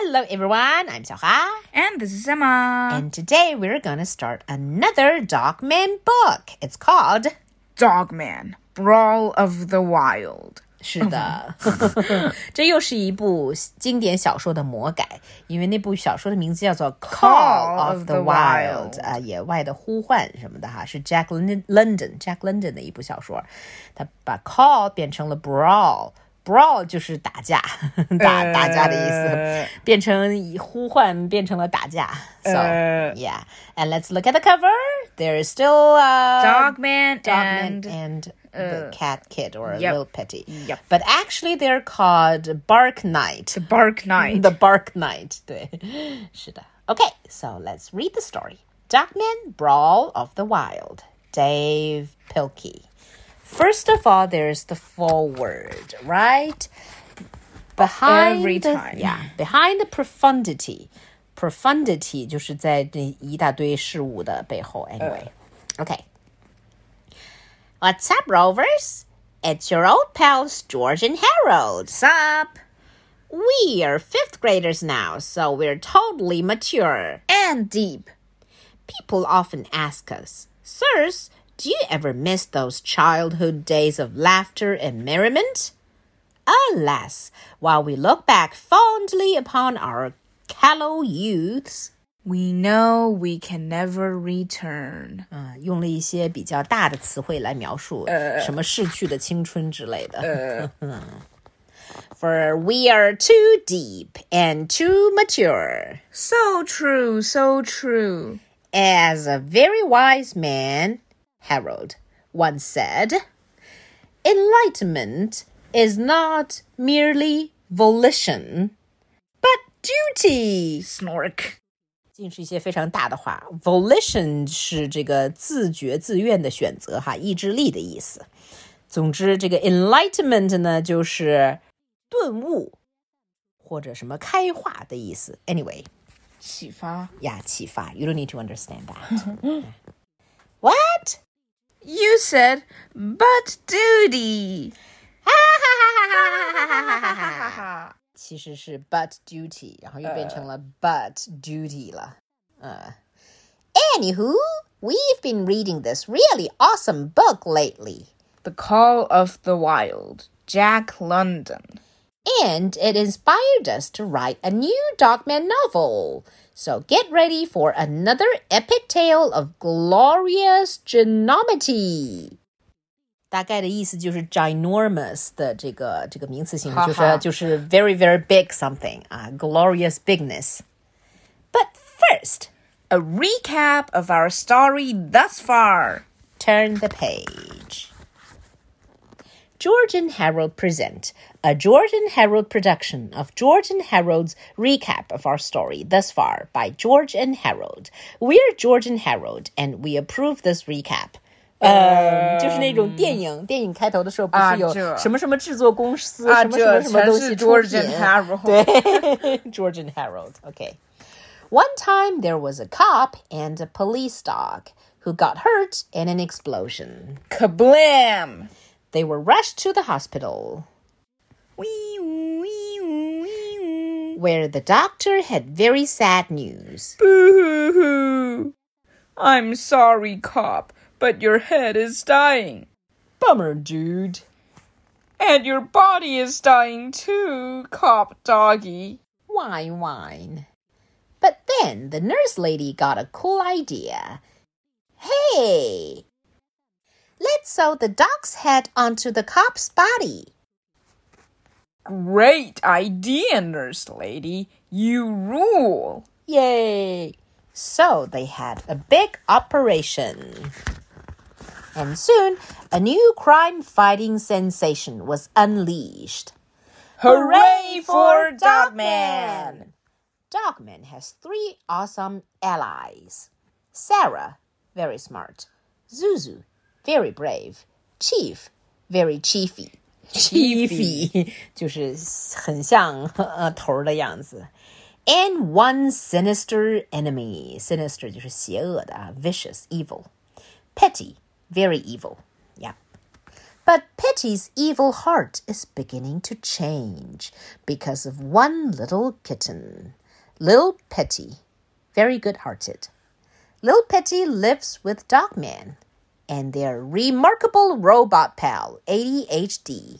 Hello everyone, I'm Xiaohua. And this is Emma. And today we're gonna start another Dogman book. It's called Dogman Brawl of the Wild. 是的，这又是一部经典小说的魔改，因为那部小说的名字叫做《Call of the Wild》啊，野外的呼唤什么的哈，是 Jack London Jack London 的一部小说，他把 Call 变成了 Brawl。 brawl 就是打架，打打架的意思，变成呼唤变成了打架。So yeah, and let's look at the cover. There is still a dog man, dog man and the uh, cat kid or yep, little petty. Yep. But actually, they're called Bark Knight. The Bark Knight. the Bark Knight. 对，是的。Okay, so let's read the story. Dogman Brawl of the Wild. Dav Pilkey. First of all, there's the foreword, right? Behind every time. Yeah, behind the profundity. Profundity Anyway, uh. okay. What's up, Rovers? It's your old pals George and Harold. Sup? We are fifth graders now, so we're totally mature and deep. People often ask us, Sirs, do you ever miss those childhood days of laughter and merriment? Alas, while we look back fondly upon our callow youths, We know we can never return. 啊、用了一些比较大的词汇来描述什么逝去的青春之类的。For we are too deep and too mature. So true, so true. As a very wise man, Harold, once said, enlightenment is not merely volition, but duty. Snork. 尽是一些非常大的话。Volition 是这个自觉自愿的选择，哈，意志力的意思。总之，这个 enlightenment 呢，就是顿悟或者什么开化的意思。Anyway，启发.呀，启发。You don't need to understand that. What? You said, but duty. 其实是 but duty，然后又变成了 but duty 了。呃，Anywho, we've been reading this really awesome book lately. The Call of the Wild. Jack London. And it inspired us to write a new Dogman novel. So get ready for another epic tale of glorious genomity. 大概的意思就是 ginormous 的这个这个名词形式，就是哈哈就是 very very big something 啊，glorious bigness. But first, A recap of our story thus far. turn the page. George and Harold present a George and Harold production of George and Harold's recap of our story thus far by George and Harold. We're George and Harold, and we approve this recap. Um, 呃，就是那种电影，电影开头的时候不是有什么什么制作公司，什么什么什么东西出品？对，George and Harold。Okay. One time there was a cop and a police dog who got hurt in an explosion. Kablam! They were rushed to the hospital where the doctor had very sad news. Boo-hoo-hoo. I'm sorry, cop, but your head is dying. Bummer, dude. And your body is dying too, cop doggy. Whine, whine. But then the nurse lady got a cool idea. Hey, let's sew the dog's head onto the cop's body. Great idea, nurse lady. You rule. Yay! So they had a big operation. And soon, a new crime fighting sensation was unleashed. Hooray for Dogman! Dogman has three awesome allies Sarah, very smart, Zuzu, very brave, Chief, very chiefy Chiefy 就是很像呃头儿的样子。And one sinister enemy. Sinister 就是邪恶的啊，vicious, evil. Petty, very evil. Yeah. But Petty's evil heart is beginning to change because of one little kitten. Little Petty, very good hearted. Little Petty lives with Dogman and their remarkable robot pal, 80-HD.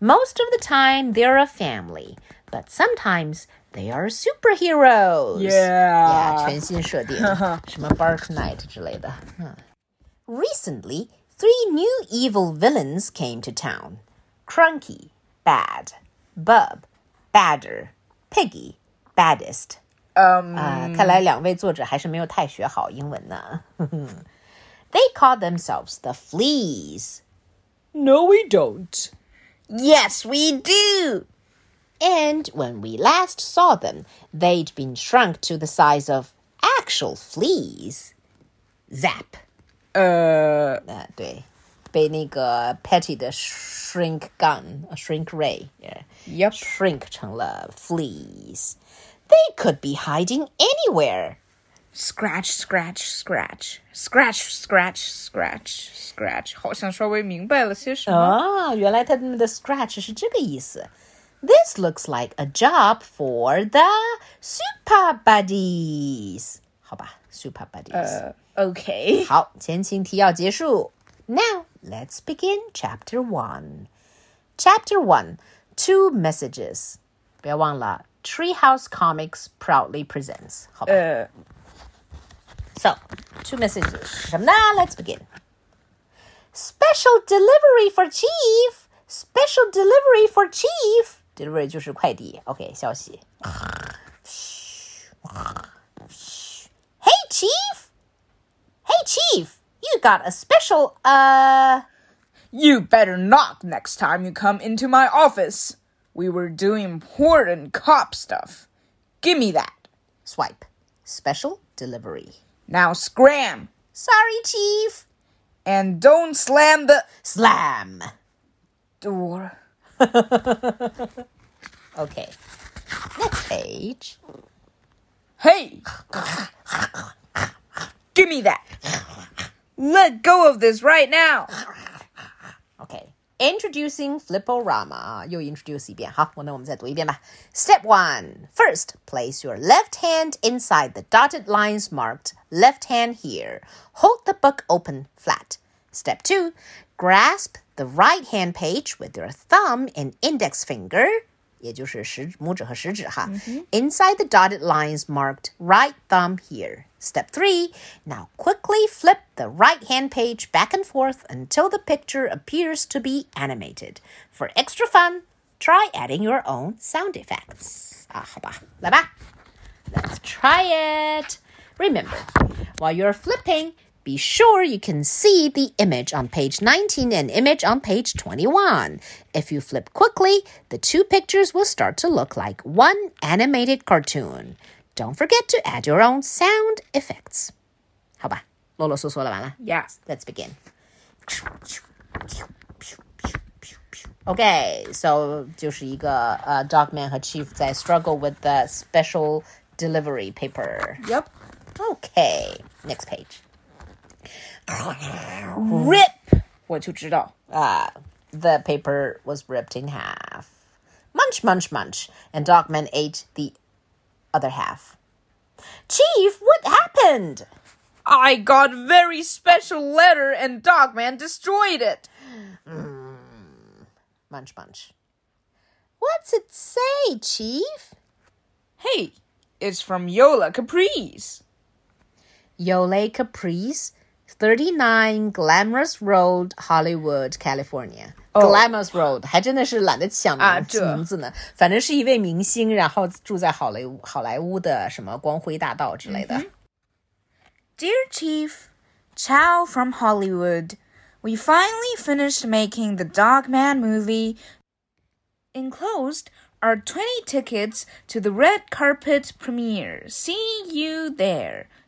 Most of the time, they're a family, but sometimes they are superheroes. Yeah. Yeah, Knight three new evil villains came to town. Crunky, bad. Bub, badder. Piggy, baddest. Um, uh, 嗯，看来两位作者还是没有太学好英文呢。they call themselves the Fleas. No, we don't. Yes, we do. And when we last saw them, they'd been shrunk to the size of actual fleas. Zap. 呃，啊，对，被那个 Petty 的 shrink gun、shrink ray、 Yep. shrink 成了 fleas. They could be hiding anywhere. scratch scratch scratch scratch scratch scratch scratch，好像稍微明白了些什么。哦，原来他们的 scratch 是这个意思。This looks like a job for the super buddies，好吧，super buddies。OK，好，前情提要结束。Now let's begin chapter one. Chapter one, two messages. 不要忘了，Treehouse Comix proudly presents. 好吧。呃 So, two messages. 是什么呢？Let's begin. Special delivery for chief. Special delivery for chief. Delivery 就是快递。OK，消息。Hey chief. Hey chief. You got a special uh. You better knock next time you come into my office. We were doing important cop stuff. Give me that. Swipe. Special delivery. Now scram! Sorry, Chief! And don't slam the slam door. okay. Next page. Hey! Give me that! Let go of this right now! Okay. Introducing Flip-O-Rama. You introduce 一遍，好，我那我们再读一遍吧。Step one, first, place your left hand inside the dotted lines marked left hand here. Hold the book open flat. Step two. Grasp the right hand page with your thumb and index finger. 也就是食拇指和食指哈。Inside the dotted lines marked right thumb here. Step three. Now quickly flip the right hand page back and forth until the picture appears to be animated. For extra fun, try adding your own sound effects. 啊，好吧，来吧。Let's try it. Remember, while you're flipping, be sure you can see the image on page 19 and image on page 21. If you flip quickly, the two pictures will start to look like one animated cartoon. Don't forget to add your own sound effects. 好吧，啰啰嗦嗦了，完了。 Yes. Let's begin. Okay, so 就是一个呃、uh, Dogman 和 Chief 在 struggle with the special delivery paper. Yep. Okay, next page. Rip. 我就知道。 Uh, the paper was ripped in half. Munch, munch, munch, and Dogman ate the other half. Chief, what happened? I got very special letter and Dogman destroyed it. Munch, munch. What's it say, Chief? Hey, it's from Yola Caprice. Yole Caprice, 39 Glamorous Road, Hollywood, California. Glamorous Road，还真的是懒得想名名字呢。反正是一位明星，然后住在好莱坞好莱坞的什么光辉大道之类的。Dear Chief, Ciao from Hollywood. We finally finished making the Dog Man movie. Enclosed are 20 tickets to the red carpet premiere. See you there.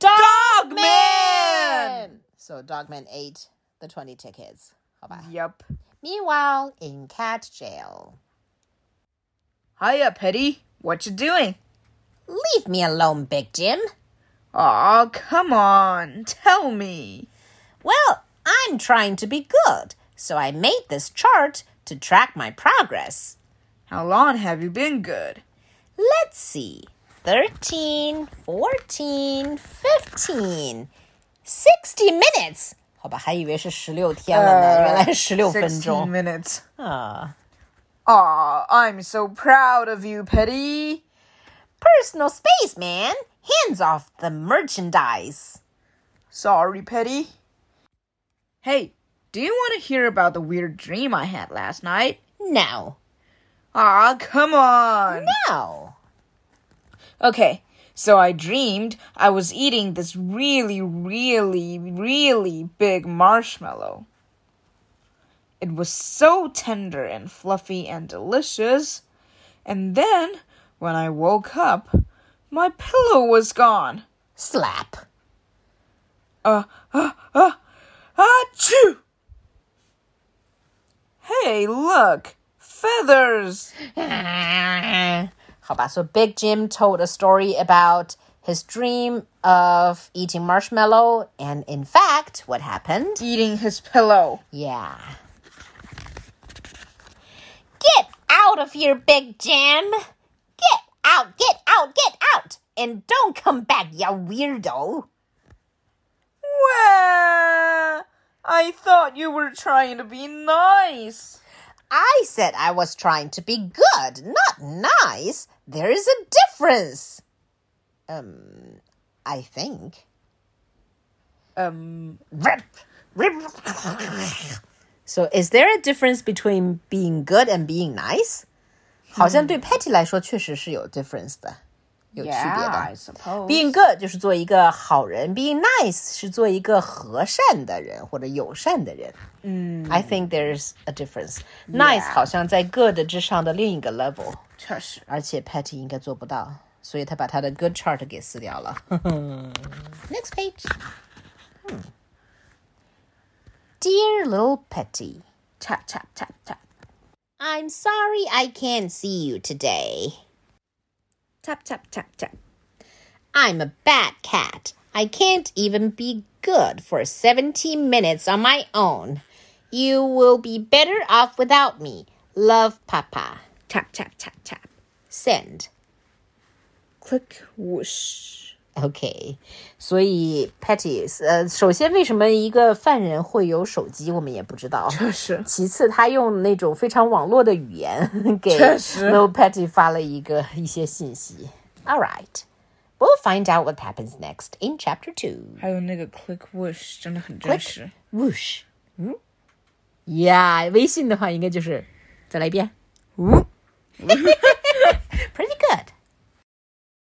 Dogman! So Dogman ate the 20 tickets. Yep. Meanwhile, in cat jail. Hiya, Petty. What you doing? Leave me alone, Big Jim. Aw, come on. Tell me. Well, I'm trying to be good, so I made this chart to track my progress. How long have you been good? Let's see. 13, 14, 15, 60 minutes. 好吧，还以为是十六天了呢，原来十六分 16钟 minutes. 啊。 Aw, I'm so proud of you, Petty. Personal space, man. Hands off the merchandise. Sorry, Petty. Hey, do you want to hear about the weird dream I had last night? No, Aw, come on. no. Okay, so I dreamed I was eating this really, really, really big marshmallow. It was so tender and fluffy and delicious. And then, when I woke up, my pillow was gone. Slap. Uh, uh, uh, achoo! Hey, look! Feathers! 好吧, so Big Jim told a story about his dream of eating marshmallow, and in fact, what happened? Eating his pillow. Yeah. Get out of here, Big Jim! Get out, get out, get out! And don't come back, you weirdo! Well, I thought you were trying to be nice. I said I was trying to be good, not nice. There is a difference. Um, I think. Um, Rip, rip. So, is there a difference between being good and being nice? 好像对 Patty 来说确实是有 difference 的， 有区别 yeah, 的。 I suppose. Being good 就是做一个好人，Being nice 是做一个和善的人或者友善的人。嗯，I think there's a difference. Nice 好像在 good 之上的另一个 level，确实。而且 Patty 应该做不到，所以他把他的 good chart 给撕掉了。Next page. Hmm. Dear little Patty, Tap, tap, tap, tap. I'm sorry I can't see you today. Tap, tap, tap, tap. I'm a bad cat. I can't even be good for 70 minutes on my own. You will be better off without me. Love, Papa. Tap, tap, tap, tap. Send. Click, whoosh. OK，所以 Patty，呃，首先为什么一个犯人会有手机，我们也不知道。确实。其次，他用那种非常网络的语言给确实 Little Patty 发了一个一些信息。All right, we'll find out what happens next in Chapter Two. 还有那个 click whoosh 真的很真实。 Whoosh，嗯，Yeah，微信的话应该就是再来一遍。呜。